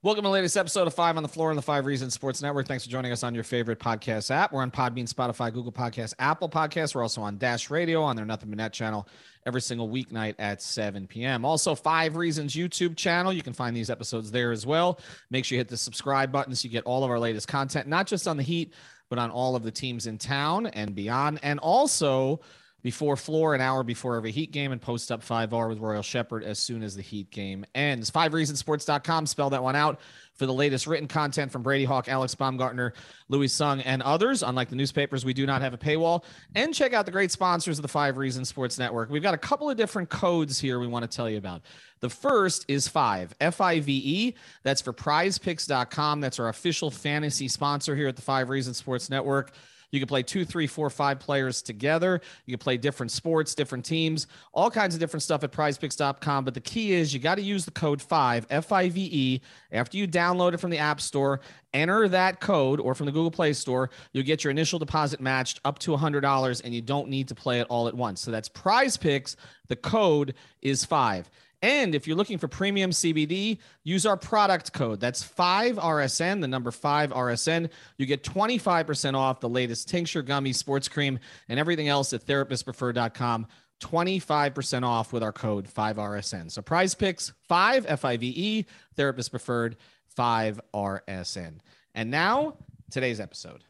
Welcome to the latest episode of Five on the Floor on the Five Reasons Sports Network. Thanks for joining us on your favorite podcast app. We're on Podbean, Spotify, Google Podcasts, Apple Podcasts. We're also on Dash Radio on their Nothing But Net channel every single weeknight at 7 p.m. Also, Five Reasons YouTube channel. You can find these episodes there as well. Make sure you hit the subscribe button so you get all of our latest content, not just on the Heat, but on all of the teams in town and beyond. And also, before floor an hour before every Heat game and post up 5R with Royal Shepherd as soon as the Heat game ends. Five reasonsports.com, spell that one out for the latest written content from Brady Hawk, Alex Baumgartner, Louis Sung, and others. Unlike the newspapers, we do not have a paywall. And check out the great sponsors of the Five Reasons Sports Network. We've got a couple of different codes here we want to tell you about. The first is five, F I V E. That's for prizepicks.com. That's our official fantasy sponsor here at the Five Reasons Sports Network. You can play two, three, four, five players together. You can play different sports, different teams, all kinds of different stuff at prizepicks.com. But the key is you got to use the code 5, F I V E, after you download it from the App Store. Enter that code or from the Google Play Store. You'll get your initial deposit matched up to $100 and you don't need to play it all at once. So that's prize picks. The code is 5. And if you're looking for premium CBD, use our product code. That's 5RSN, the number 5RSN. You get 25% off the latest tincture, gummy, sports cream, and everything else at therapistprefer.com. 25% off with our code 5RSN. So prize picks 5 F I V E, therapist preferred 5RSN. And now, today's episode.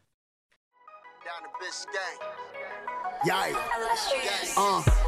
Down to Biscayne. Yikes. Uh,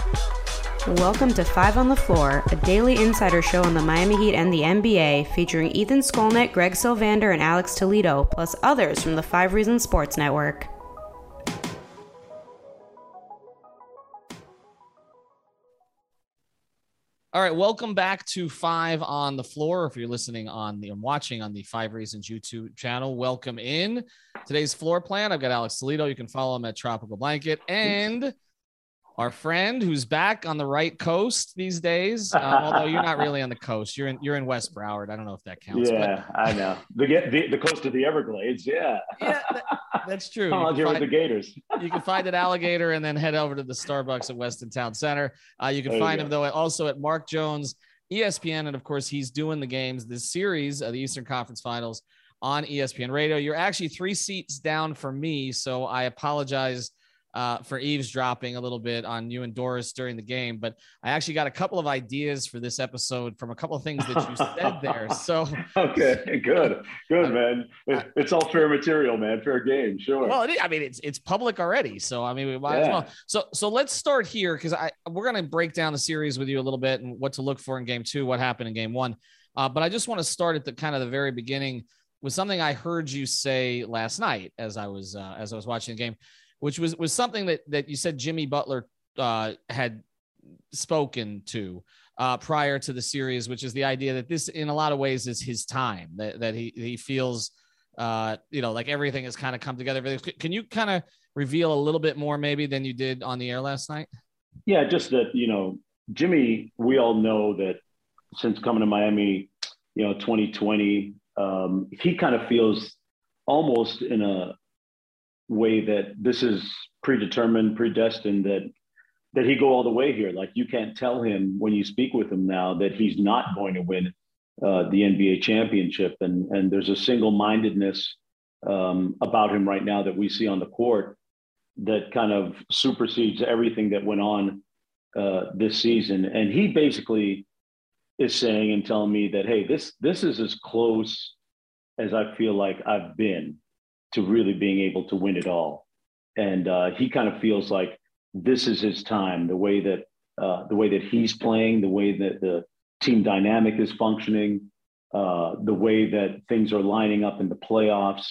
Welcome to Five on the Floor, a daily insider show on the Miami Heat and the NBA, featuring Ethan Skolnick, Greg Sylvander, and Alex Toledo, plus others from the Five Reasons Sports Network. All right, welcome back to Five on the Floor. If you're listening on the and watching on the Five Reasons YouTube channel, welcome in. Today's floor plan. I've got Alex Toledo. You can follow him at Tropical Blanket and our friend who's back on the right coast these days. Um, although you're not really on the coast, you're in you're in West Broward. I don't know if that counts. Yeah, I know the, the the coast of the Everglades. Yeah, yeah, that, that's true. I'm here with the Gators. you can find an alligator and then head over to the Starbucks at Weston Town Center. Uh, you can there find you him though also at Mark Jones ESPN, and of course he's doing the games, this series of the Eastern Conference Finals on ESPN Radio. You're actually three seats down for me, so I apologize uh, for eavesdropping a little bit on you and Doris during the game, but I actually got a couple of ideas for this episode from a couple of things that you said there. So okay, good, good, uh, man. It, it's all fair material, man. Fair game, sure. Well, I mean, it's it's public already, so I mean, we might yeah. as well. So so let's start here because I we're gonna break down the series with you a little bit and what to look for in game two, what happened in game one. Uh, but I just want to start at the kind of the very beginning with something I heard you say last night as I was uh, as I was watching the game which was was something that that you said Jimmy Butler uh, had spoken to uh, prior to the series, which is the idea that this, in a lot of ways, is his time. That that he he feels, uh, you know, like everything has kind of come together. Can you kind of reveal a little bit more, maybe, than you did on the air last night? Yeah, just that you know, Jimmy. We all know that since coming to Miami, you know, 2020, um, he kind of feels almost in a way that this is predetermined, predestined, that that he go all the way here. Like you can't tell him when you speak with him now that he's not going to win uh, the NBA championship, and and there's a single mindedness um, about him right now that we see on the court that kind of supersedes everything that went on uh, this season. And he basically is saying and telling me that hey, this this is as close as I feel like I've been to really being able to win it all. and uh, he kind of feels like this is his time. The way that uh, the way that he's playing, the way that the team dynamic is functioning, uh, the way that things are lining up in the playoffs.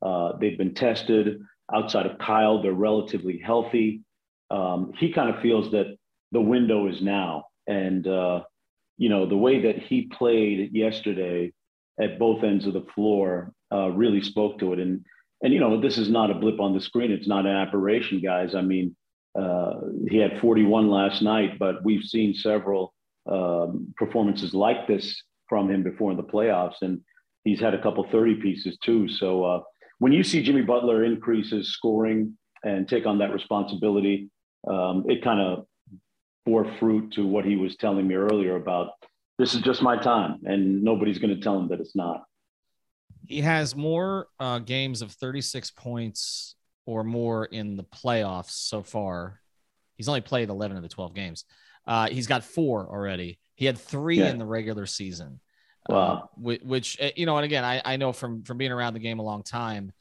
Uh, they've been tested. Outside of Kyle, they're relatively healthy. Um, he kind of feels that the window is now, and uh, you know the way that he played yesterday at both ends of the floor uh, really spoke to it. And and you know this is not a blip on the screen. It's not an aberration, guys. I mean, uh, he had 41 last night, but we've seen several um, performances like this from him before in the playoffs, and he's had a couple 30 pieces too. So uh, when you see Jimmy Butler increase his scoring and take on that responsibility, um, it kind of bore fruit to what he was telling me earlier about this is just my time, and nobody's going to tell him that it's not. He has more uh, games of 36 points or more in the playoffs so far. He's only played 11 of the 12 games. Uh, he's got four already. He had three yeah. in the regular season. Wow. Uh, which, which, you know, and again, I, I know from from being around the game a long time,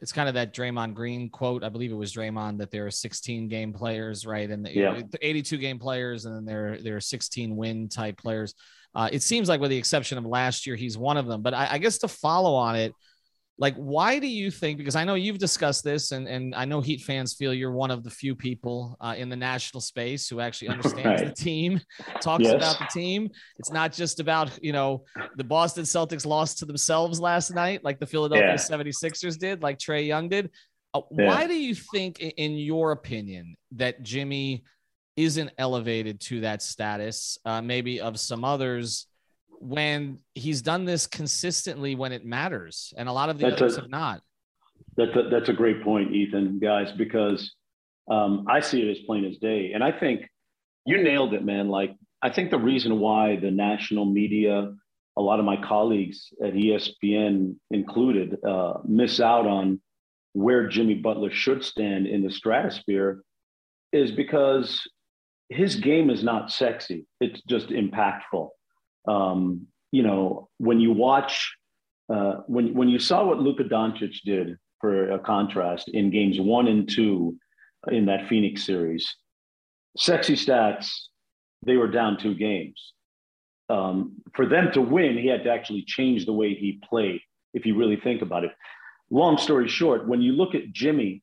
it's kind of that Draymond Green quote. I believe it was Draymond that there are 16 game players, right? And the, yeah. 82 game players, and then there there are 16 win type players. Uh, it seems like, with the exception of last year, he's one of them. But I, I guess to follow on it, like why do you think because i know you've discussed this and, and i know heat fans feel you're one of the few people uh, in the national space who actually understands right. the team talks yes. about the team it's not just about you know the boston celtics lost to themselves last night like the philadelphia yeah. 76ers did like Trae Young did uh, yeah. why do you think in your opinion that jimmy isn't elevated to that status uh, maybe of some others when he's done this consistently when it matters, and a lot of the that's others a, have not. That's a, that's a great point, Ethan, guys, because um, I see it as plain as day, and I think you nailed it, man. Like I think the reason why the national media, a lot of my colleagues at ESPN included, uh, miss out on where Jimmy Butler should stand in the stratosphere is because his game is not sexy. It's just impactful. Um, you know, when you watch, uh, when when you saw what Luka Doncic did for a contrast in games one and two in that Phoenix series, sexy stats, they were down two games. Um, for them to win, he had to actually change the way he played. If you really think about it, long story short, when you look at Jimmy,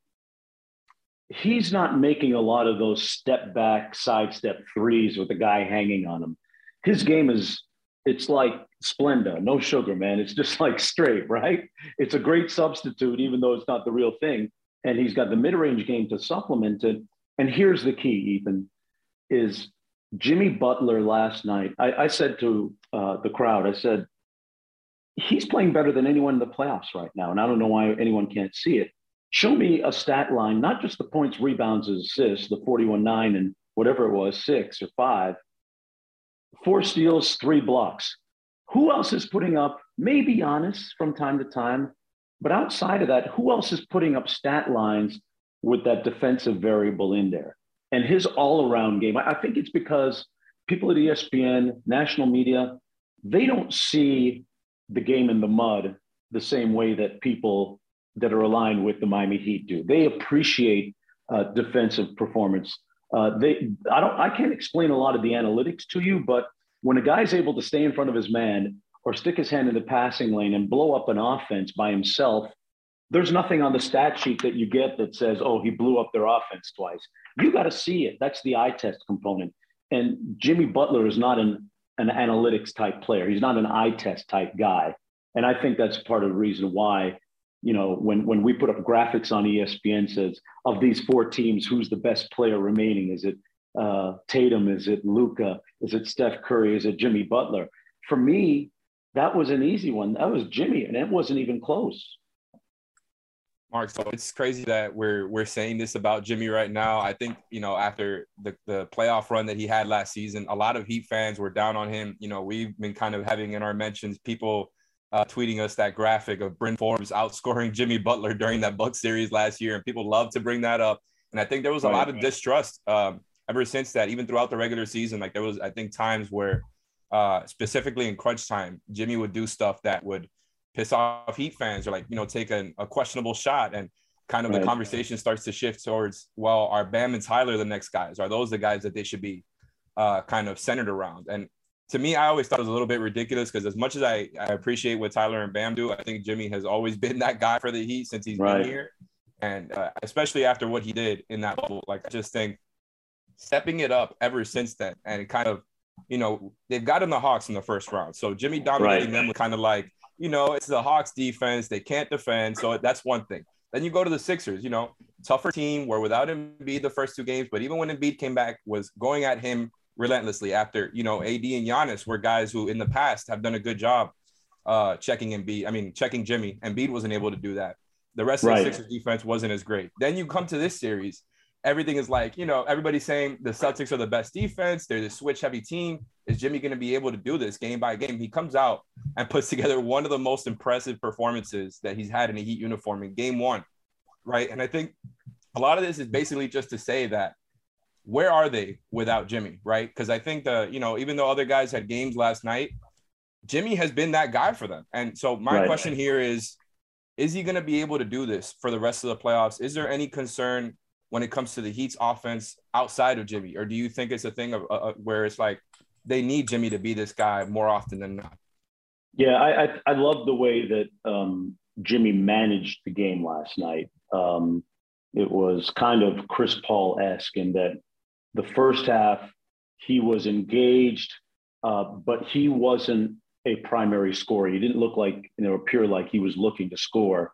he's not making a lot of those step back, sidestep threes with the guy hanging on him. His game is it's like Splenda, no sugar, man. It's just like straight, right? It's a great substitute, even though it's not the real thing. And he's got the mid-range game to supplement it. And here's the key, Ethan, is Jimmy Butler last night. I, I said to uh, the crowd, I said, he's playing better than anyone in the playoffs right now. And I don't know why anyone can't see it. Show me a stat line, not just the points, rebounds, assists, the 41 9 and whatever it was, six or five, four steals, three blocks. Who else is putting up, maybe Giannis from time to time, but outside of that, who else is putting up stat lines with that defensive variable in there? And his all around game, I think it's because people at ESPN, national media, they don't see the game in the mud the same way that people that are aligned with the Miami Heat do. They appreciate uh, defensive performance uh, they, I don't, I can't explain a lot of the analytics to you, but when a guy's able to stay in front of his man or stick his hand in the passing lane and blow up an offense by himself, there's nothing on the stat sheet that you get that says, "Oh, he blew up their offense twice." You got to see it. That's the eye test component. And Jimmy Butler is not an an analytics type player. He's not an eye test type guy. And I think that's part of the reason why you know, when when we put up graphics on ESPN says of these four teams, who's the best player remaining? Is it uh, Tatum? Is it Luka? Is it Steph Curry? Is it Jimmy Butler? For me, that was an easy one. That was Jimmy, and it wasn't even close. Mark, so it's crazy that we're we're saying this about Jimmy right now. I think you know after the the playoff run that he had last season, a lot of Heat fans were down on him. You know, we've been kind of having in our mentions people uh, tweeting us that graphic of Bryn Forbes outscoring Jimmy Butler during that Buck series last year, and people love to bring that up. And I think there was a right, lot of distrust um, ever since that, even throughout the regular season. Like there was, I think, times where, uh, specifically in crunch time, Jimmy would do stuff that would piss off Heat fans or like you know take a, a questionable shot. And kind of right. the conversation starts to shift towards, well, are Bam and Tyler the next guys? Are those the guys that they should be uh, kind of centered around? And to me, I always thought it was a little bit ridiculous because as much as I, I appreciate what Tyler and Bam do, I think Jimmy has always been that guy for the Heat since he's right. been here. And uh, especially after what he did in that bubble, like I just think stepping it up ever since then and kind of, you know, they've gotten the Hawks in the first round. So Jimmy dominating right. them was kind of like, you know, it's the Hawks defense. They can't defend. So that's one thing. Then you go to the Sixers, you know, tougher team where without Embiid the first two games, but even when Embiid came back, was going at him relentlessly after, you know, AD and Giannis were guys who in the past have done a good job uh, checking Embiid. I mean, checking Jimmy. Embiid wasn't able to do that. The rest right. of the Sixers defense wasn't as great. Then you come to this series, everything is like, you know, everybody's saying the Celtics are the best defense. They're the switch heavy team. Is Jimmy going to be able to do this game by game? He comes out and puts together one of the most impressive performances that he's had in a Heat uniform in game one, right? And I think a lot of this is basically just to say that where are they without Jimmy, right? Because I think the, you know, even though other guys had games last night, Jimmy has been that guy for them. And so my right. question here is, is he going to be able to do this for the rest of the playoffs? Is there any concern when it comes to the Heat's offense outside of Jimmy, or do you think it's a thing of uh, uh, where it's like they need Jimmy to be this guy more often than not? Yeah, I I, I love the way that um, Jimmy managed the game last night. Um, it was kind of Chris Paul esque in that the first half he was engaged, uh, but he wasn't a primary scorer. He didn't look like you know appear like he was looking to score.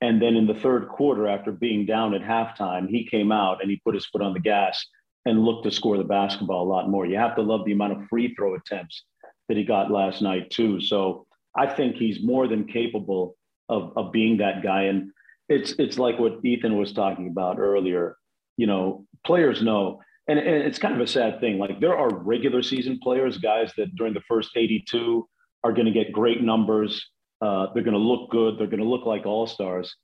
And then in the third quarter, after being down at halftime, he came out and he put his foot on the gas and looked to score the basketball a lot more. You have to love the amount of free throw attempts that he got last night, too. So I think he's more than capable of, of being that guy. And it's it's like what Ethan was talking about earlier. You know, players know, and, and it's kind of a sad thing. Like there are regular season players, guys that during the first 82 are going to get great numbers uh, they're going to look good. They're going to look like all stars.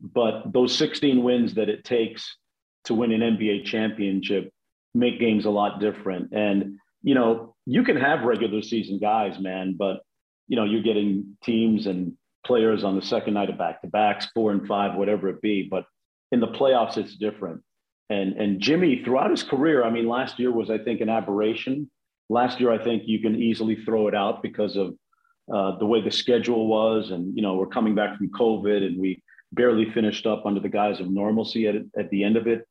But those 16 wins that it takes to win an NBA championship make games a lot different. And, you know, you can have regular season guys, man, but, you know, you're getting teams and players on the second night of back to backs, four and five, whatever it be. But in the playoffs, it's different. And, and Jimmy, throughout his career, I mean, last year was, I think, an aberration. Last year, I think you can easily throw it out because of uh, the way the schedule was, and you know we're coming back from COVID, and we barely finished up under the guise of normalcy at at the end of it.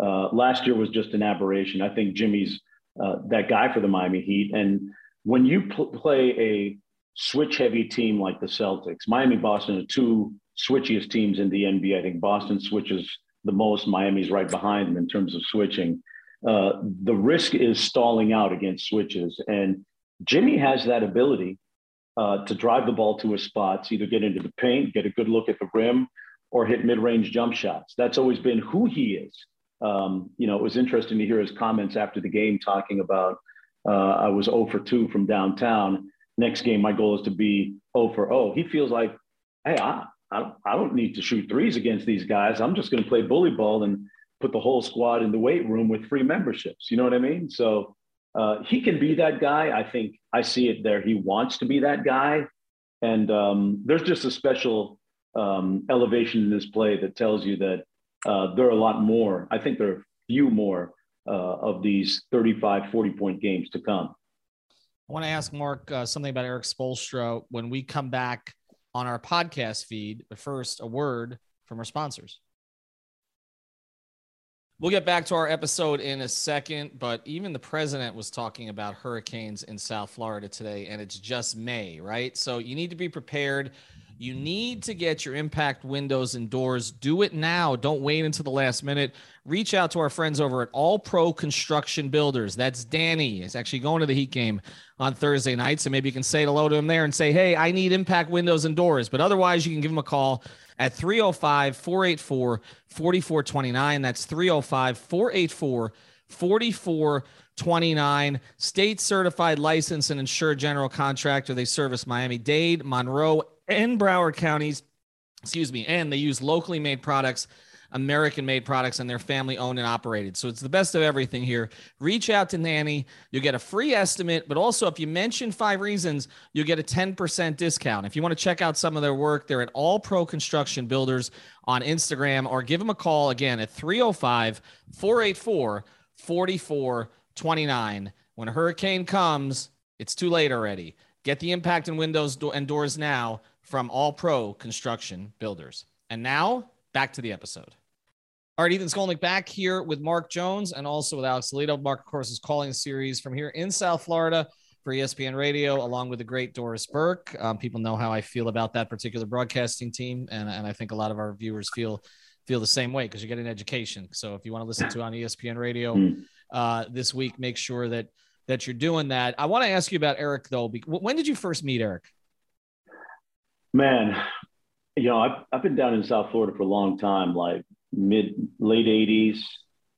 Uh, last year was just an aberration. I think Jimmy's uh, that guy for the Miami Heat, and when you pl- play a switch heavy team like the Celtics, Miami, Boston are two switchiest teams in the NBA. I think Boston switches the most. Miami's right behind them in terms of switching. Uh, the risk is stalling out against switches, and Jimmy has that ability uh, to drive the ball to his spots, either get into the paint, get a good look at the rim, or hit mid-range jump shots. That's always been who he is. Um, you know, it was interesting to hear his comments after the game talking about uh, I was 0 for 2 from downtown. Next game, my goal is to be 0 for 0. He feels like, hey, I, I, I don't need to shoot threes against these guys. I'm just going to play bully ball and put the whole squad in the weight room with free memberships. You know what I mean? So uh, he can be that guy. I think I see it there. He wants to be that guy. And um, there's just a special um, elevation in this play that tells you that uh, there are a lot more. I think there are few more uh, of these 35, 40 point games to come. I want to ask Mark uh, something about Erik Spoelstra when we come back on our podcast feed. But first, a word from our sponsors. We'll get back to our episode in a second, but even the president was talking about hurricanes in South Florida today, and it's just May, right? So you need to be prepared. You need to get your impact windows and doors. Do it now. Don't wait until the last minute. Reach out to our friends over at All Pro Construction Builders. That's Danny. He's actually going to the Heat game on Thursday night. So maybe you can say hello to him there and say, hey, I need impact windows and doors. But otherwise, you can give him a call at 305 484 4429. That's 305 484 4429. State certified licensed and insured general contractor. They service Miami Dade, Monroe, and Broward counties. Excuse me. And they use locally made products American made products and they're family owned and operated. So it's the best of everything here. Reach out to Nanny. You'll get a free estimate, but also if you mention five reasons, you'll get a 10% discount. If you want to check out some of their work, they're at All Pro Construction Builders on Instagram or give them a call again at 305 484 4429. When a hurricane comes, it's too late already. Get the impact in windows and doors now from All Pro Construction Builders. And now back to the episode. All right, Ethan Skolnick back here with Mark Jones and also with Alex Toledo. Mark, of course, is calling a series from here in South Florida for ESPN Radio, along with the great Doris Burke. Um, people know how I feel about that particular broadcasting team, and, and I think a lot of our viewers feel feel the same way because you get an education. So if you want to listen to on ESPN Radio hmm. uh, this week, make sure that that you're doing that. I want to ask you about Erik though. When did you first meet Erik? Man, you know, I've, I've been down in South Florida for a long time, like mid, late 80s,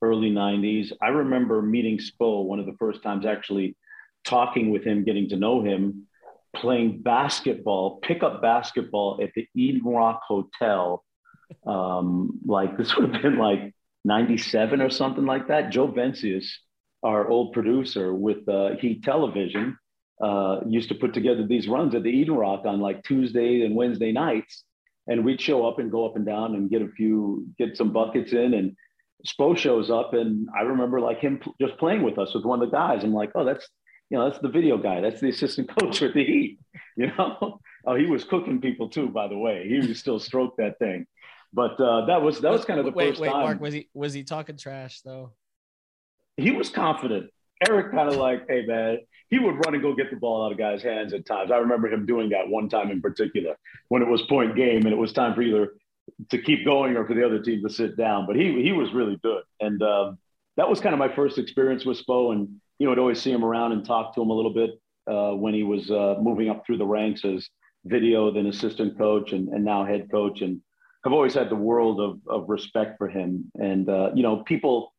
early 90s. I remember meeting Spo one of the first times actually talking with him, getting to know him, playing basketball, pickup basketball at the Eden Rock Hotel. Um, like this would have been like 97 or something like that. Joe Vencius our old producer with uh, Heat Television, uh, used to put together these runs at the Eden Rock on like Tuesday and Wednesday nights. And we'd show up and go up and down and get a few, get some buckets in. And Spo shows up. And I remember like him just playing with us with one of the guys. I'm like, oh, that's, you know, that's the video guy. That's the assistant coach with the Heat. You know, oh, he was cooking people too, by the way. He was still stroke that thing. But uh, that was that was kind of the wait, first wait, time. Mark, was he was he talking trash though? he was confident. Erik kind of like, hey man, he would run and go get the ball out of guys' hands at times. I remember him doing that one time in particular when it was point game and it was time for either to keep going or for the other team to sit down. But he he was really good, and um, that was kind of my first experience with Spo. And you know, I'd always see him around and talk to him a little bit uh, when he was uh, moving up through the ranks as video, then assistant coach, and, and now head coach. And I've always had the world of of respect for him. And uh, you know, people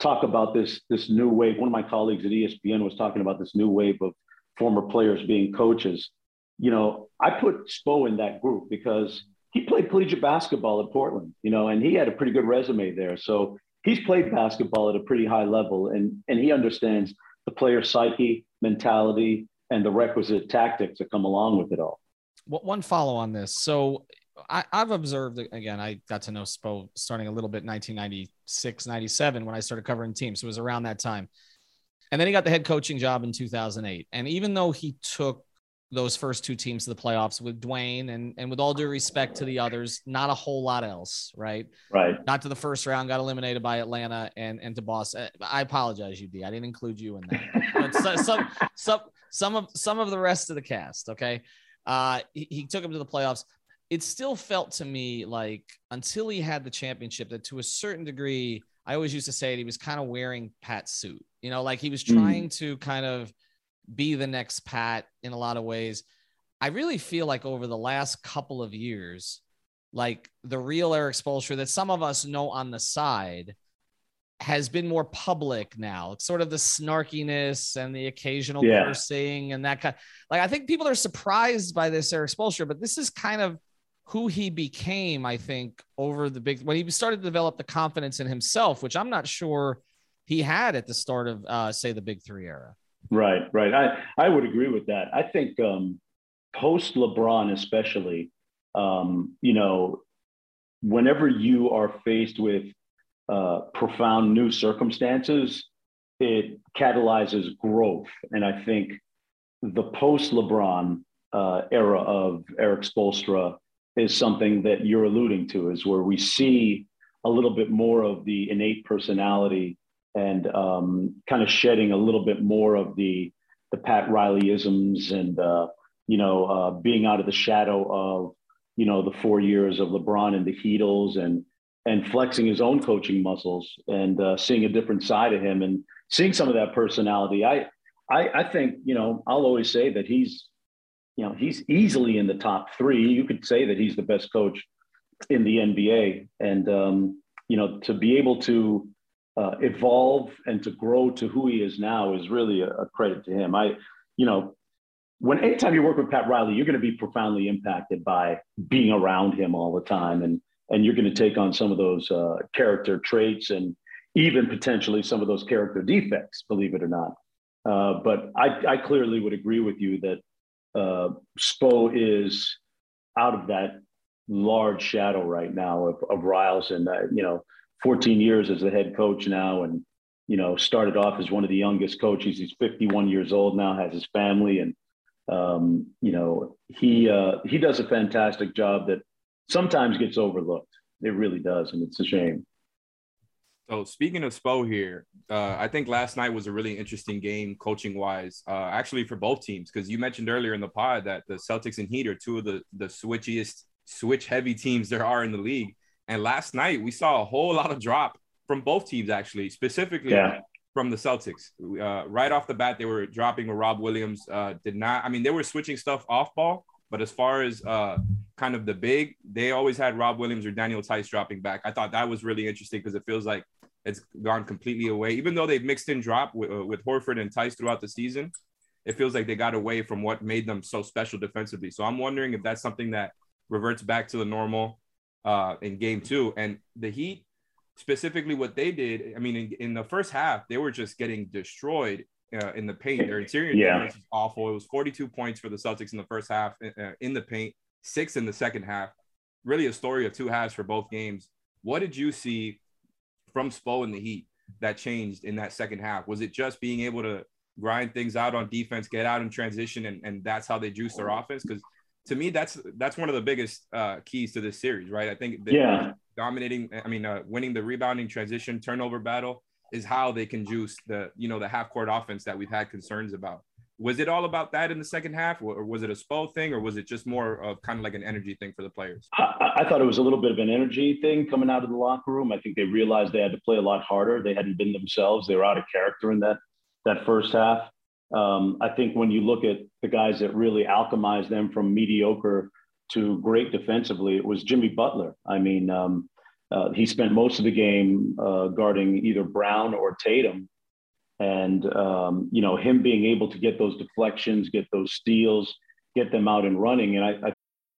talk about this this new wave. One of my colleagues at ESPN was talking about this new wave of former players being coaches. You know, I put Spo in that group because he played collegiate basketball at Portland, you know, and he had a pretty good resume there. So he's played basketball at a pretty high level and and he understands the player psyche, mentality, and the requisite tactics that come along with it all. One follow on this. So I, have observed again, I got to know Spo starting a little bit 1996, 97 when I started covering teams. So it was around that time. And then he got the head coaching job in 2008. And even though he took those first two teams to the playoffs with Dwayne and, and with all due respect to the others, not a whole lot else, right? Right. Not to the first round, got eliminated by Atlanta and, and to Boston. I apologize, UD. I didn't include you in that. but so, some, some, some of, some of the rest of the cast. Okay. Uh, he, he took him to the playoffs it still felt to me like until he had the championship that to a certain degree, I always used to say it, he was kind of wearing Pat's suit, you know, like he was mm. trying mm. to kind of be the next Pat in a lot of ways. I really feel like over the last couple of years, like the real Erik Spoelstra that some of us know on the side has been more public now. It's sort of the snarkiness and the occasional yeah. cursing and that kind. Like I think people are surprised by this Erik Spoelstra, but this is kind of who he became, I think, over the big when he started to develop the confidence in himself, which I'm not sure he had at the start of, uh, say, the Big Three era. Right, right. I I would agree with that. I think um, post LeBron, especially, um, you know, whenever you are faced with uh, profound new circumstances, it catalyzes growth, and I think the post LeBron uh, era of Erik Spoelstra is something that you're alluding to, is where we see a little bit more of the innate personality and um, kind of shedding a little bit more of the the Pat Rileyisms and uh, you know uh, being out of the shadow of you know the four years of LeBron and the Heatles and and flexing his own coaching muscles and uh, seeing a different side of him and seeing some of that personality. I, I I think you know I'll always say that he's you know, he's easily in the top three. You could say that he's the best coach in the NBA. And, um, you know, to be able to uh, evolve and to grow to who he is now is really a, a credit to him. I, you know, when anytime you work with Pat Riley, you're going to be profoundly impacted by being around him all the time and and you're going to take on some of those uh, character traits and even potentially some of those character defects, believe it or not. Uh, but I, I, clearly would agree with you that uh, Spo is out of that large shadow right now of, of Riles and, uh, you know, 14 years as the head coach now and, you know, started off as one of the youngest coaches. He's 51 years old now, has his family. And, um, you know, he, uh, he does a fantastic job that sometimes gets overlooked. It really does. And it's a shame. So speaking of Spo here, uh, I think last night was a really interesting game coaching wise, uh, actually for both teams because you mentioned earlier in the pod that the Celtics and Heat are two of the the switchiest, switch heavy teams there are in the league. And last night we saw a whole lot of drop from both teams actually, specifically yeah. from the Celtics. Uh, right off the bat, they were dropping with Rob Williams. Uh, did not, I mean, they were switching stuff off ball, but as far as uh, kind of the big, they always had Rob Williams or Daniel Theis dropping back. I thought that was really interesting because it feels like it's gone completely away. Even though they've mixed in drop with, uh, with Horford and Theis throughout the season, it feels like they got away from what made them so special defensively. So I'm wondering if that's something that reverts back to the normal uh, in game two. And the Heat, specifically what they did, I mean, in, in the first half, they were just getting destroyed uh, in the paint. Their interior yeah. defense was awful. It was 42 points for the Celtics in the first half uh, in the paint, six in the second half. Really a story of two halves for both games. What did you see from Spo in the Heat that changed in that second half? Was it just being able to grind things out on defense, get out in transition, and, and that's how they juice their offense? Because to me, that's that's one of the biggest uh, keys to this series, right? I think yeah. dominating, I mean, uh, winning the rebounding transition turnover battle is how they can juice the you know the half court offense that we've had concerns about. Was it all about that in the second half, or was it a Spo thing, or was it just more of kind of like an energy thing for the players? I, I, thought it was a little bit of an energy thing coming out of the locker room. I think they realized they had to play a lot harder. They hadn't been themselves. They were out of character in that that first half. Um, I think when you look at the guys that really alchemized them from mediocre to great defensively, it was Jimmy Butler. I mean, um, uh, he spent most of the game uh, guarding either Brown or Tatum and um, you know him being able to get those deflections, get those steals, get them out and running. And I, I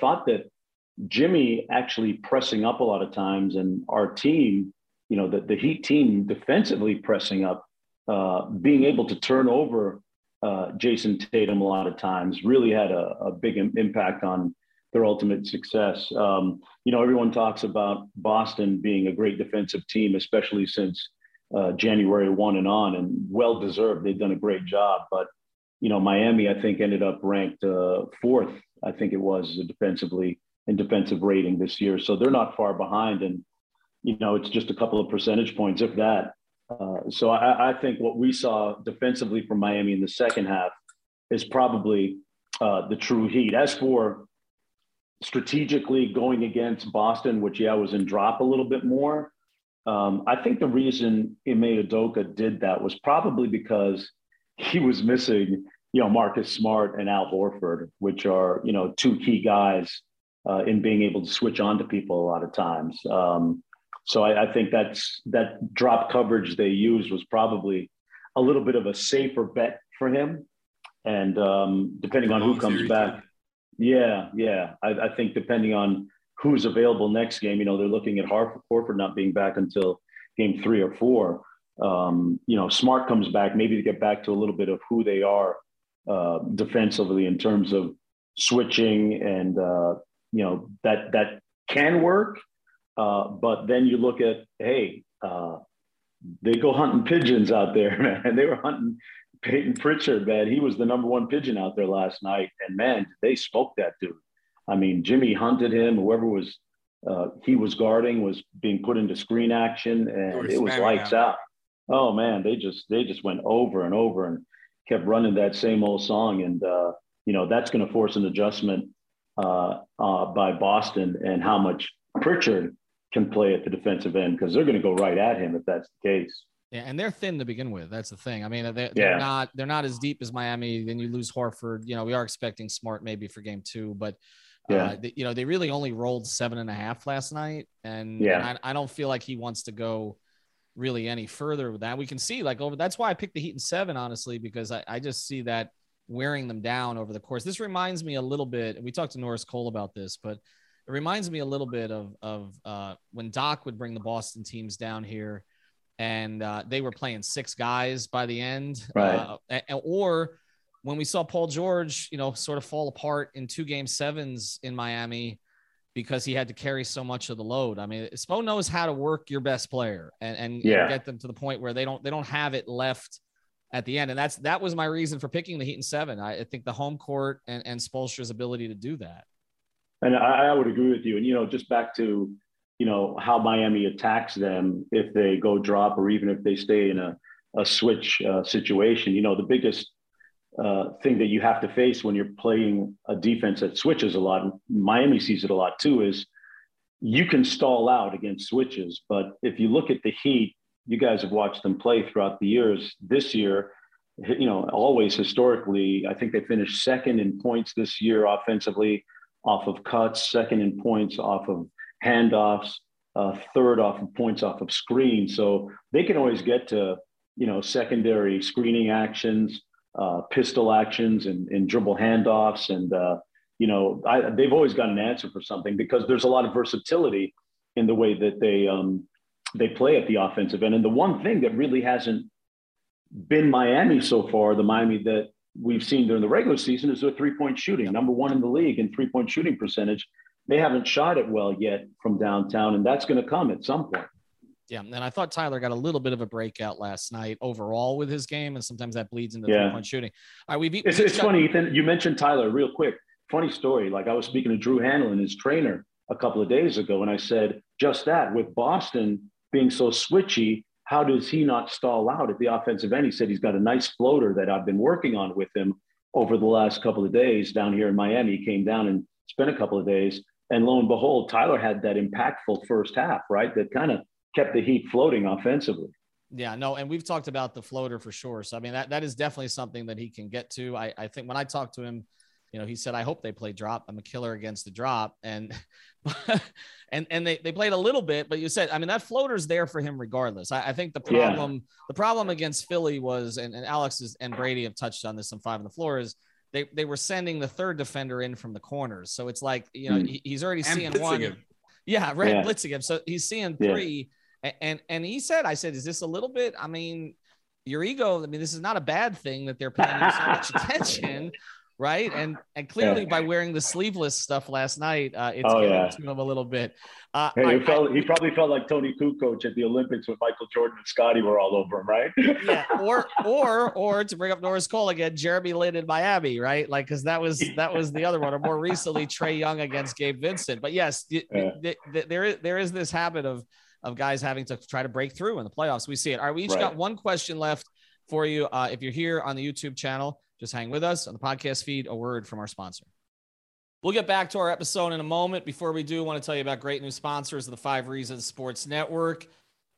thought that Jimmy actually pressing up a lot of times and our team, you know, the, the Heat team defensively pressing up, uh, being able to turn over uh, Jayson Tatum a lot of times really had a, a big impact on their ultimate success. Um, you know, everyone talks about Boston being a great defensive team, especially since uh, January 1 and on, and well deserved. They've done a great job. But, you know, Miami, I think, ended up ranked uh, fourth I think it was defensively in defensive rating this year. So they're not far behind. And, you know, it's just a couple of percentage points, if that. Uh, so I, I, think what we saw defensively from Miami in the second half is probably uh, the true heat. As for strategically going against Boston, which, yeah, was in drop a little bit more, um, I think the reason Ime did that was probably because he was missing you know, Marcus Smart and Al Horford, which are, you know, two key guys uh, in being able to switch on to people a lot of times. Um, so I, I, think that's that drop coverage they used was probably a little bit of a safer bet for him. And um, depending on who comes back, yeah, yeah, I, I, think depending on who's available next game, you know, they're looking at Horford not being back until game three or four. Um, you know, Smart comes back, maybe to get back to a little bit of who they are uh, defensively in terms of switching and uh, you know that that can work. Uh, but then you look at hey, uh, they go hunting pigeons out there, man. And they were hunting Payton Pritchard, man. He was the number one pigeon out there last night, and man, they smoked that dude. I mean, Jimmy hunted him. Whoever was uh, he was guarding was being put into screen action, and it was lights out. out. Oh man, they just they just went over and over and kept running that same old song, and uh, you know that's going to force an adjustment uh, uh, by Boston and how much Pritchard can play at the defensive end because they're going to go right at him if that's the case. Yeah, and they're thin to begin with. That's the thing. I mean, they're, they're yeah. not they're not as deep as Miami. Then you lose Horford. You know, we are expecting Smart maybe for game two, but yeah, uh, they, you know, they really only rolled seven and a half last night, and yeah, and I, I, don't feel like he wants to go really any further with that. We can see like over. That's why I picked the Heat in seven, honestly, because I, I just see that wearing them down over the course. This reminds me a little bit, and we talked to Norris Cole about this, but it reminds me a little bit of of uh, when Doc would bring the Boston teams down here and uh, they were playing six guys by the end. Right. Uh, or when we saw Paul George, you know, sort of fall apart in two game sevens in Miami because he had to carry so much of the load. I mean, Spo knows how to work your best player and, and yeah. get them to the point where they don't they don't have it left at the end. And that's that was my reason for picking the Heat in seven. I, I think the home court and, and Spoelstra's ability to do that. And I, I would agree with you. And you know, just back to you know how Miami attacks them if they go drop or even if they stay in a, a switch uh, situation. You know, the biggest uh, thing that you have to face when you're playing a defense that switches a lot, and Miami sees it a lot too, is you can stall out against switches. But if you look at the Heat, you guys have watched them play throughout the years. This year, you know, always historically, I think they finished second in points this year offensively off of cuts, second in points off of handoffs, uh, third off of points off of screen. So they can always get to, you know, secondary screening actions, uh, pistol actions, and, and dribble handoffs. And, uh, you know, I, they've always got an answer for something because there's a lot of versatility in the way that they um, they play at the offensive end. And the one thing that really hasn't been Miami so far, the Miami that we've seen during the regular season, is their three point shooting, number one in the league in three point shooting percentage they haven't shot it well yet from downtown, and that's going to come at some point. Yeah, and I thought Tyler got a little bit of a breakout last night overall with his game, and sometimes that bleeds into yeah. three-point shooting. All right, we've. It's, it's funny, Ethan. You mentioned Tyler real quick. Funny story. Like I was speaking to Drew Hanlen, his trainer, a couple of days ago, and I said just that with Boston being so switchy. How does he not stall out at the offensive end? He said he's got a nice floater that I've been working on with him over the last couple of days down here in Miami. He came down and spent a couple of days and lo and behold, Tyler had that impactful first half, right? That kind of kept the Heat floating offensively. Yeah, no, and we've talked about the floater for sure. So I mean that that is definitely something that he can get to. I, I think when I talked to him, you know, he said, I hope they play drop. I'm a killer against the drop. And and and they, they played a little bit, but you said, I mean, that floater's there for him regardless. I, I think the problem, yeah. the problem against Philly was, and, and Alex is, and Brady have touched on this on five on the floor is they they were sending the third defender in from the corners. So it's like you know mm. he's already and seeing one. Him. Yeah, right, yeah. blitzing him. So he's seeing three, yeah. And and he said, I said, is this a little bit? I mean, your ego. I mean, this is not a bad thing that they're paying you so much attention right? And and clearly yeah. by wearing the sleeveless stuff last night, uh, it's oh, yeah. to him a little bit. Uh, hey, I, he, felt, I, he probably felt like Toni Kukoc at the Olympics when Michael Jordan and Scottie were all over him, right? yeah, or or or to bring up Norris Cole again, Jeremy Lin in Miami, right? Like because that was that was the other one, or more recently Trae Young against Gabe Vincent. But yes, yeah. there is there is this habit of of guys having to try to break through in the playoffs. We see it. All right, we each right. got one question left for you. Uh, if you're here on the YouTube channel, just hang with us on the podcast feed. A word from our sponsor. We'll get back to our episode in a moment. Before we do, I want to tell you about great new sponsors of the Five Reasons Sports Network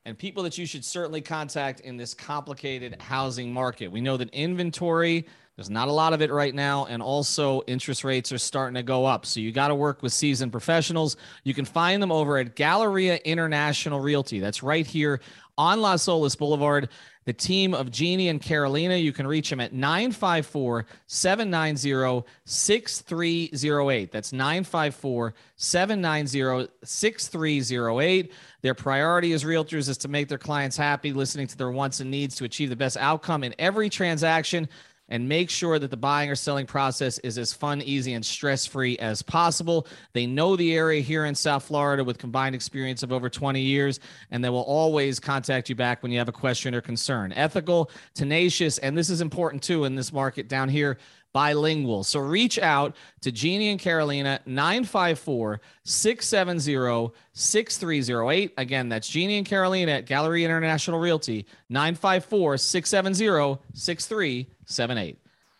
and people that you should certainly contact in this complicated housing market. We know that inventory, there's not a lot of it right now, and also interest rates are starting to go up. So you got to work with seasoned professionals. You can find them over at Galleria International Realty. That's right here on Las Olas Boulevard the team of Jeannie and Carolina. You can reach them at 954 790 6308. That's 954 790 6308. Their priority as realtors is to make their clients happy, listening to their wants and needs to achieve the best outcome in every transaction and make sure that the buying or selling process is as fun, easy, and stress free as possible. They know the area here in South Florida with combined experience of over 20 years, and they will always contact you back when you have a question or concern. Ethical, tenacious, and this is important too in this market down here bilingual. So reach out to Jeannie and Carolina, 954 670 6308. Again, that's Jeannie and Carolina at Gallery International Realty, 954 670 6308.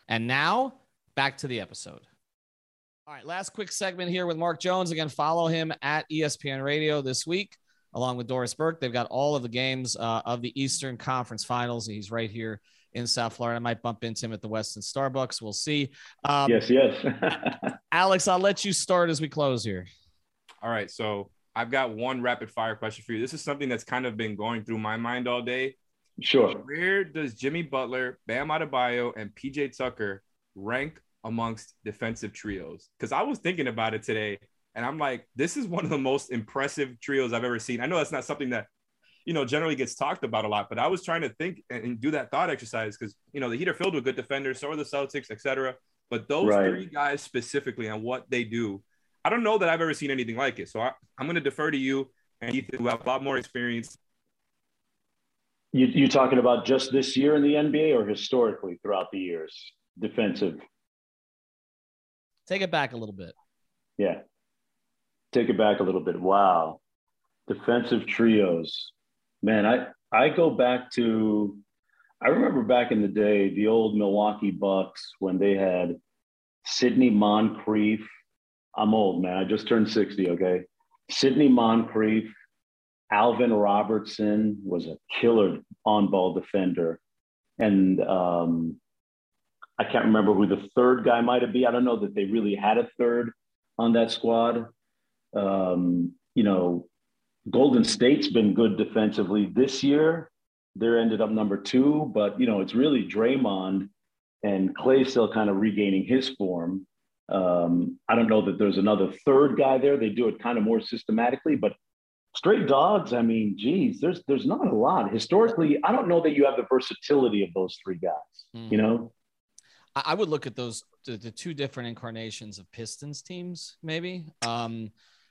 And now back to the episode. All right, last quick segment here with Mark Jones. Again, follow him at ESPN Radio this week, along with Doris Burke. They've got all of the games uh, of the Eastern Conference Finals. He's right here in South Florida. I might bump into him at the Weston Starbucks. We'll see. Um, yes, yes. Alex, I'll let you start as we close here. All right, so I've got one rapid fire question for you. This is something that's kind of been going through my mind all day. Sure. Where does Jimmy Butler, Bam Adebayo, and PJ Tucker rank amongst defensive trios because I was thinking about it today and I'm like, this is one of the most impressive trios I've ever seen. I know that's not something that, you know, generally gets talked about a lot, but I was trying to think and do that thought exercise because, you know, the Heat are filled with good defenders, so are the Celtics, etc. But those right. three guys specifically and what they do, I don't know that I've ever seen anything like it. So I, am going to defer to you and Ethan, who have a lot more experience. You, you talking about just this year in the NBA or historically throughout the years? Defensive Take it back a little bit. Yeah. Take it back a little bit. Wow. Defensive trios. Man, I, I go back to, I remember back in the day, the old Milwaukee Bucks when they had Sidney Moncrief. I'm old, man. I just turned 60, okay? Sidney Moncrief, Alvin Robertson was a killer on ball defender. And um, I can't remember who the third guy might have been. I don't know that they really had a third on that squad. Um, you know, Golden State's been good defensively this year. They're ended up number two, but you know, it's really Draymond and Clay still kind of regaining his form. Um, I don't know that there's another third guy there. They do it kind of more systematically, but straight dogs. I mean, geez, there's there's not a lot historically. I don't know that you have the versatility of those three guys. Mm. You know, I would look at those the, the, two different incarnations of Pistons teams, maybe. Um,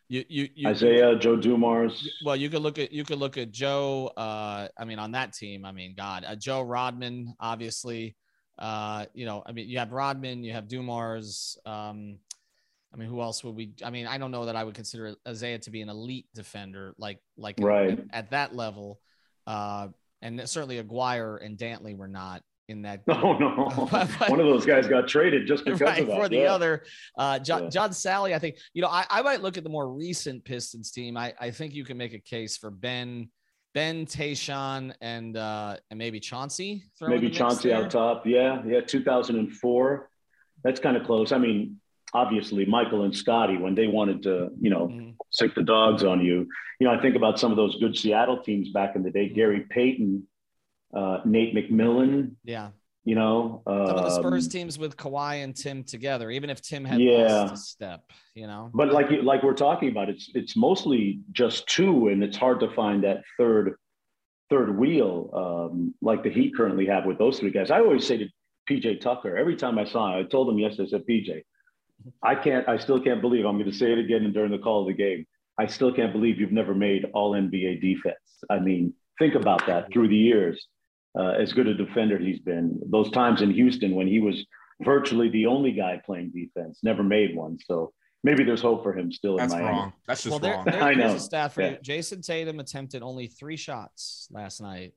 you, you, you Isiah, Joe Dumars. Well, you could look at you could look at Joe. Uh, I mean, on that team, I mean, God, uh, Joe Rodman, obviously. Uh, you know, I mean, you have Rodman, you have Dumars. Um, I mean, who else would we? I mean, I don't know that I would consider Isiah to be an elite defender, like like right. at, at that level. Uh, and certainly Aguirre and Dantley were not in that. Oh no, one of those guys got traded just because right, of that. For the yeah. other, uh, John, yeah. John Salley, I think you know I, I might look at the more recent Pistons team. I, I think you can make a case for Ben, Ben Tayshaun, and uh, and maybe Chauncey. Maybe Chauncey out top. Yeah, yeah, 2004. That's kind of close. I mean, obviously Michael and Scottie when they wanted to, you know, mm-hmm. sick the dogs on you. You know, I think about some of those good Seattle teams back in the day. Gary Payton uh, Nate McMillan. Yeah. You know, um, some of the Spurs um, teams with Kawhi and Tim together, even if Tim had yeah. lost a step, you know. But like like we're talking about, it's it's mostly just two, and it's hard to find that third third wheel um, like the Heat currently have with those three guys. I always say to PJ Tucker every time I saw him, I told him yesterday, I said, PJ, I can't, I still can't believe I'm going to say it again during the call of the game. I still can't believe you've never made all NBA defense. I mean, think about that through the years uh, as good a defender he's been. Those times in Houston when he was virtually the only guy playing defense, never made one. So maybe there's hope for him still That's in Miami. Wrong. That's just well, there, wrong. There, I know. A stat for yeah. you. Jayson Tatum attempted only three shots last night,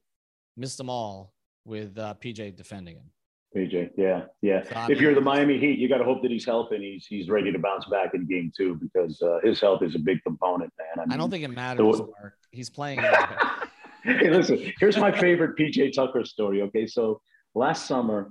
missed them all with uh, PJ defending him. PJ, yeah, yeah. So, if you're the Miami Heat, you got to hope that he's healthy and he's he's ready to bounce back in Game Two because uh, his health is a big component, man. I, mean, I don't think it matters. He's playing. hey, listen, here's my favorite PJ Tucker story. Okay, so last summer,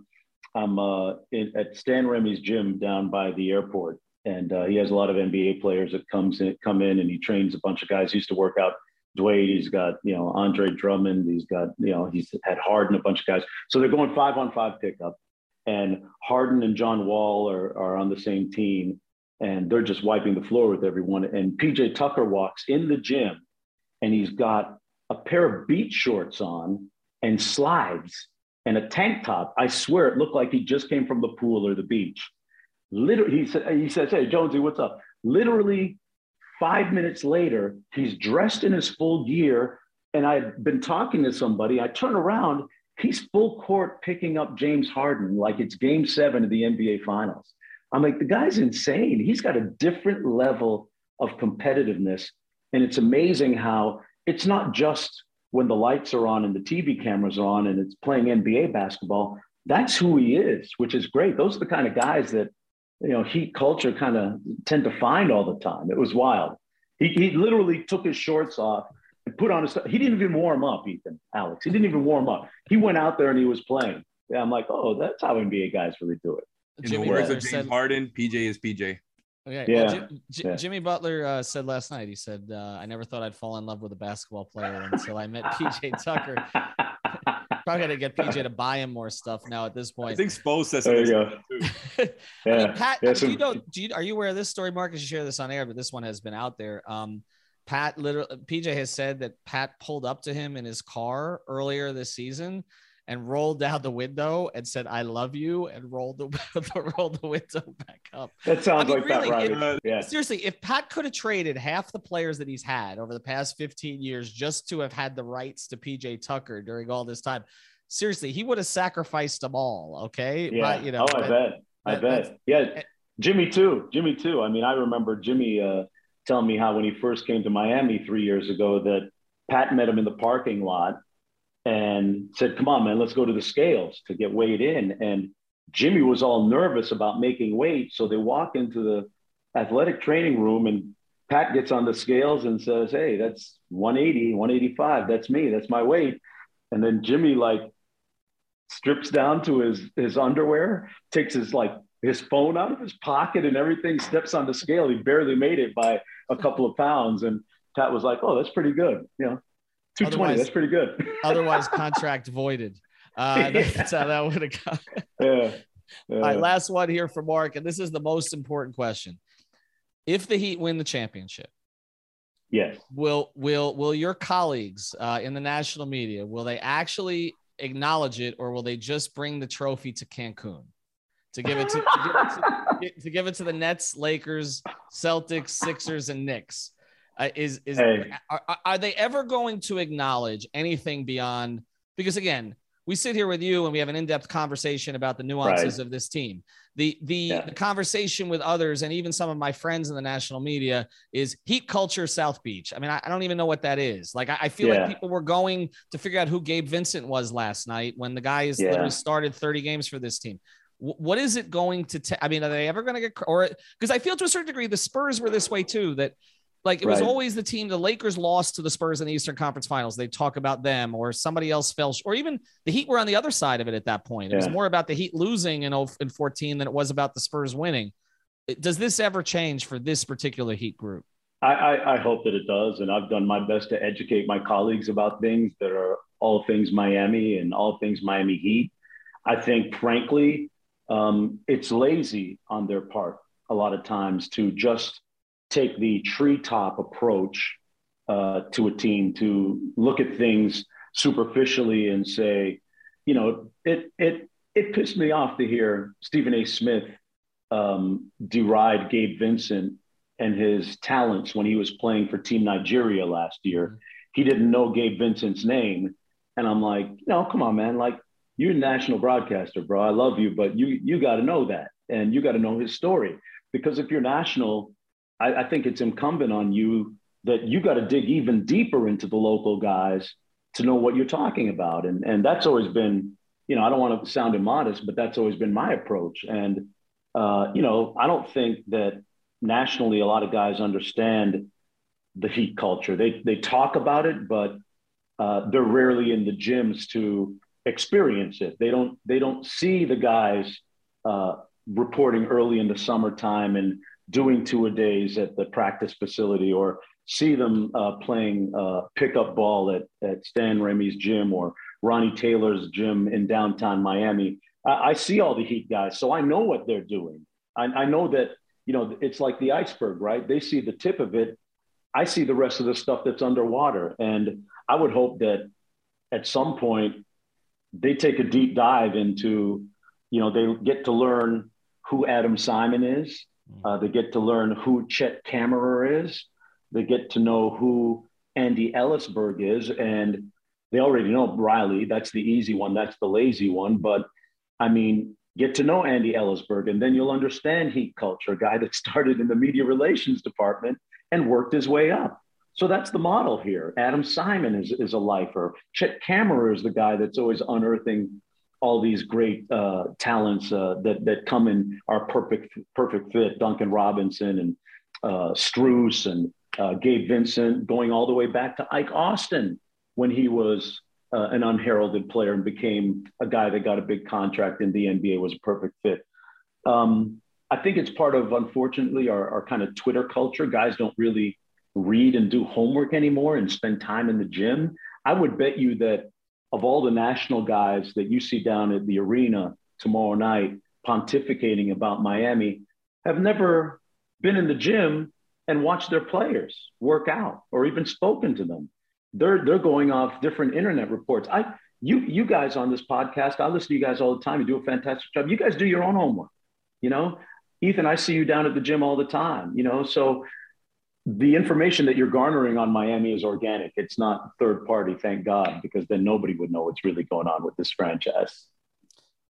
I'm uh, in, at Stan Remy's gym down by the airport, and uh, he has a lot of NBA players that comes in, come in, and he trains a bunch of guys. He used to work out Dwyane. He's got you know Andre Drummond. He's got you know he's had Harden, a bunch of guys. So they're going five on five pickup, and Harden and John Wall are are on the same team, and they're just wiping the floor with everyone. And PJ Tucker walks in the gym, and he's got a pair of beach shorts on and slides and a tank top. I swear it looked like he just came from the pool or the beach. Literally, he said, he says, Hey, Jonesy, what's up? Literally five minutes later, he's dressed in his full gear. And I've been talking to somebody. I turn around, he's full court picking up James Harden like it's game seven of the NBA Finals. I'm like, the guy's insane. He's got a different level of competitiveness. And it's amazing how it's not just when the lights are on and the TV cameras are on and it's playing NBA basketball. That's who he is, which is great. Those are the kind of guys that you know, Heat culture kind of tend to find all the time. It was wild. He, he literally took his shorts off and put on his. He didn't even warm up, Ethan, Alex. He didn't even warm up. He went out there and he was playing. Yeah, I'm like, oh, that's how NBA guys really do it. In Jimmy the words of James said, Harden, PJ is PJ. Okay. Yeah. Well, J- J- yeah. Jimmy Butler uh, said last night. He said, uh, "I never thought I'd fall in love with a basketball player until I met PJ Tucker." Probably got to get PJ to buy him more stuff now at this point. I think Spo says there you go. yeah. I mean, Pat, yeah, do you know? Do you, are you aware of this story, Mark? Marcus? You share this on air, but this one has been out there. Um, Pat literally, PJ has said that Pat pulled up to him in his car earlier this season and rolled down the window and said, "I love you," and rolled the rolled the window back up. That sounds I mean, like really, Pat yeah. Seriously, if Pat could have traded half the players that he's had over the past 15 years just to have had the rights to PJ Tucker during all this time, seriously, he would have sacrificed them all. Okay, yeah. But, you know, oh, I bet, I bet, yeah. Jimmy too, Jimmy too. I mean, I remember Jimmy uh, telling me how when he first came to Miami three years ago that Pat met him in the parking lot and said, Come on, man, let's go to the scales to get weighed in. And Jimmy was all nervous about making weight. So they walk into the athletic training room and Pat gets on the scales and says, Hey, that's 180, 185. That's me. That's my weight. And then Jimmy like strips down to his his underwear, takes his like his phone out of his pocket and everything, steps on the scale. He barely made it by a couple of pounds. And Pat was like, Oh, that's pretty good. You know, 220. That's pretty good. otherwise, contract voided. Uh, that's how that would have gone. Yeah. yeah. All right, last one here for Mark, and this is the most important question: If the Heat win the championship, yes, will will will your colleagues uh, in the national media will they actually acknowledge it, or will they just bring the trophy to Cancun? To give it to, to, give it to, to give it to the Nets, Lakers, Celtics, Sixers, and Knicks. Uh, is is hey. are, are they ever going to acknowledge anything beyond? Because again, we sit here with you and we have an in-depth conversation about the nuances right. of this team. The the, yeah. the conversation with others and even some of my friends in the national media is heat culture South Beach. I mean, I, I don't even know what that is. Like, I, I feel yeah. like people were going to figure out who Gabe Vincent was last night when the guy has yeah. literally started 30 games for this team. what is it going to? I mean, are they ever going to get or because I feel to a certain degree the Spurs were this way too that like it right. was always the team. The Lakers lost to the Spurs in the Eastern Conference Finals. They talk about them, or somebody else fell, or even the Heat were on the other side of it at that point. It yeah. was more about the Heat losing in, in 14 than it was about the Spurs winning. Does this ever change for this particular Heat group? I, I, I hope that it does, and I've done my best to educate my colleagues about things that are all things Miami and all things Miami Heat. I think, frankly, um, it's lazy on their part a lot of times to just take the treetop approach uh, to a team to look at things superficially and say, you know, it it it pissed me off to hear Stephen A. Smith um, deride Gabe Vincent and his talents when he was playing for Team Nigeria last year. He didn't know Gabe Vincent's name, and I'm like, no, come on, man, like you're a national broadcaster, bro. I love you, but you you got to know that, and you got to know his story because if you're national I, I think it's incumbent on you that you got to dig even deeper into the local guys to know what you're talking about. And, and that's always been, you know, I don't want to sound immodest, but that's always been my approach. And, uh, you know, I don't think that nationally a lot of guys understand the heat culture. They, they talk about it, but uh, they're rarely in the gyms to experience it. They don't, they don't see the guys uh, reporting early in the summertime and doing two a days at the practice facility or see them uh, playing uh, pickup ball at, at Stan Remy's gym or Ronnie Taylor's gym in downtown Miami. I, I see all the Heat guys, so I know what they're doing. I, I know that, you know, it's like the iceberg, right? They see the tip of it. I see the rest of the stuff that's underwater. And I would hope that at some point they take a deep dive into, you know, they get to learn who Adam Simon is uh, they get to learn who Chet Kammerer is. They get to know who Andy Elisburg is. And they already know Riley. That's the easy one. That's the lazy one. But I mean, get to know Andy Elisburg, and then you'll understand heat culture, a guy that started in the media relations department and worked his way up. So that's the model here. Adam Simon is, is a lifer. Chet Kammerer is the guy that's always unearthing all these great uh, talents uh, that that come in are perfect perfect fit. Duncan Robinson and uh, Strus and uh, Gabe Vincent, going all the way back to Ike Austin when he was uh, an unheralded player and became a guy that got a big contract in the NBA was a perfect fit. Um, I think it's part of, unfortunately, our, our kind of Twitter culture. Guys don't really read and do homework anymore and spend time in the gym. I would bet you that of all the national guys that you see down at the arena tomorrow night pontificating about Miami have never been in the gym and watched their players work out or even spoken to them. They're they're going off different internet reports. I you you guys on this podcast, I listen to you guys all the time. You do a fantastic job. You guys do your own homework. You know, Ethan, I see you down at the gym all the time. You know, so the information that you're garnering on Miami is organic. It's not third party, thank God, because then nobody would know what's really going on with this franchise.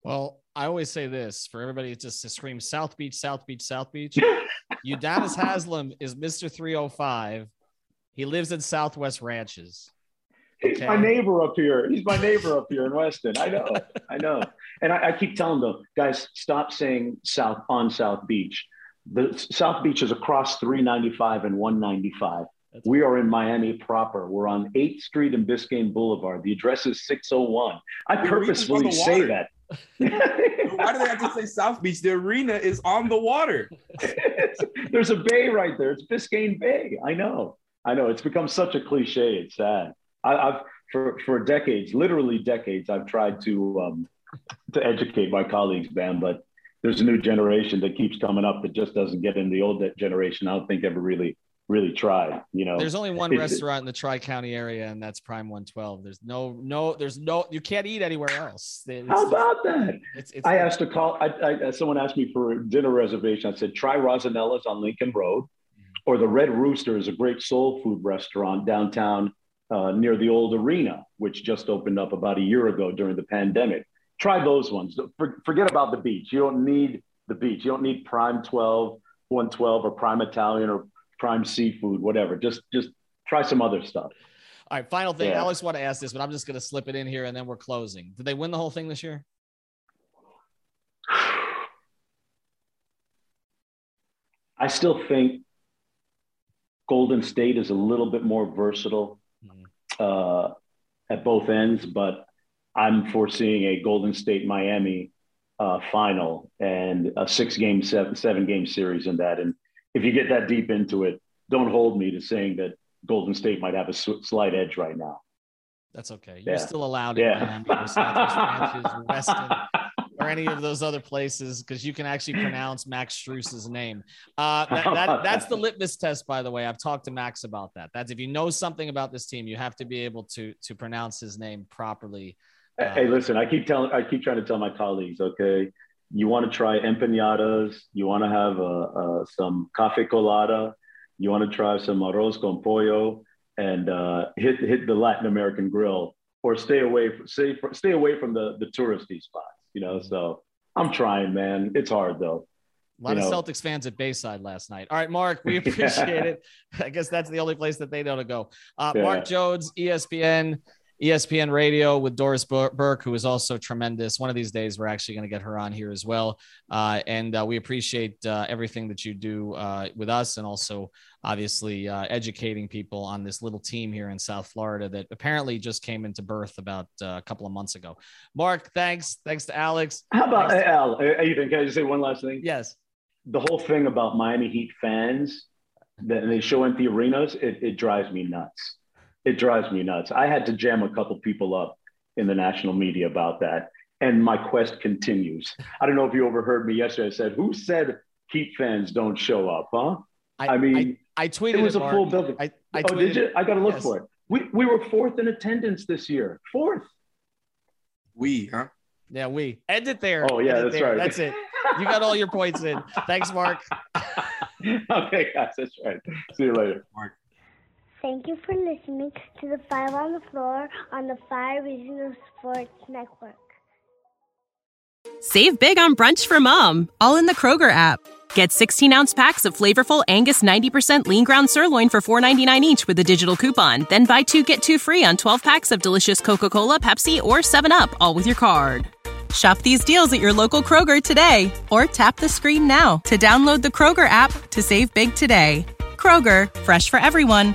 Well, I always say this for everybody just to scream South Beach, South Beach, South Beach. Udonis Haslam is Mr. 305. He lives in Southwest Ranches. He's my neighbor up here. He's my neighbor up here in Weston. I know. I know. And I, I keep telling them, guys, stop saying South on South Beach the South Beach is across 395 and 195. That's we are in Miami proper. We're on 8th Street and Biscayne Boulevard. The address is 601. I the purposefully say that. Why do they have to say South Beach? The arena is on the water. There's a bay right there. It's Biscayne Bay. I know. I know. It's become such a cliche. It's sad. I, have for for decades, literally decades, I've tried to um, to educate my colleagues, man, but there's a new generation that keeps coming up that just doesn't get in the old generation. I don't think ever really really tried. You know, there's only one restaurant in the Tri County area, and that's Prime 112. There's no no there's no you can't eat anywhere else. It's, How about that? It's, it's, I asked to call. I, I, someone asked me for a dinner reservation. I said try Rosanella's on Lincoln Road, or the Red Rooster is a great soul food restaurant downtown uh, near the old arena, which just opened up about a year ago during the pandemic try those ones. For, forget about the beach. You don't need the beach. You don't need prime 12, 112 or prime Italian or prime seafood, whatever. Just just try some other stuff. All right, final thing. Yeah. I always want to ask this, but I'm just going to slip it in here and then we're closing. Did they win the whole thing this year? I still think Golden State is a little bit more versatile mm-hmm. uh, at both ends, but I'm foreseeing a Golden State Miami uh, final and a six game, seven, seven game series in that. And if you get that deep into it, don't hold me to saying that Golden State might have a slight edge right now. That's okay. You're yeah. still allowed in yeah. Miami, Southwest Ranches, Weston, or any of those other places because you can actually pronounce Max Strus's name. Uh, that, that, that's the litmus test, by the way. I've talked to Max about that. That's if you know something about this team, you have to be able to to pronounce his name properly Hey, listen, I keep telling, I keep trying to tell my colleagues, okay, you want to try empanadas, you want to have uh, uh, some cafe colada, you want to try some arroz con pollo, and uh, hit hit the Latin American grill, or stay away from stay stay away from the the touristy spots. You know, so I'm trying, man. It's hard though. A lot you of know. Celtics fans at Bayside last night. All right, Mark, we appreciate yeah. it. I guess that's the only place that they know to go. Uh, yeah. Mark Jones, ESPN. ESPN Radio with Doris Burke, who is also tremendous. One of these days, we're actually going to get her on here as well. Uh, and uh, we appreciate uh, everything that you do uh, with us and also, obviously, uh, educating people on this little team here in South Florida that apparently just came into birth about uh, a couple of months ago. Mark, thanks. Thanks to Alex. How about thanks Al? Ethan, can I just say one last thing? Yes. The whole thing about Miami Heat fans that they show empty arenas, it, it drives me nuts it drives me nuts. I had to jam a couple people up in the national media about that. And my quest continues. I don't know if you overheard me yesterday. I said, Who said Heat fans don't show up, huh? I, I mean, I, I, tweeted it was it, a full building. I, I oh, did you? I got to look yes. for it. We, we were fourth in attendance this year. Fourth. We, huh? Yeah, we. End it there. Oh, yeah, that's there. right. That's it. You got all your points in. Thanks, Mark. okay, guys, that's right. See you later. Mark. Thank you for listening to the Five on the Floor on the Five Regional Sports Network. Save big on brunch for mom, all in the Kroger app. Get 16 ounce packs of flavorful Angus 90% lean ground sirloin for $4.99 each with a digital coupon. Then buy two get two free on 12 packs of delicious Coca Cola, Pepsi, or 7UP, all with your card. Shop these deals at your local Kroger today or tap the screen now to download the Kroger app to save big today. Kroger, fresh for everyone.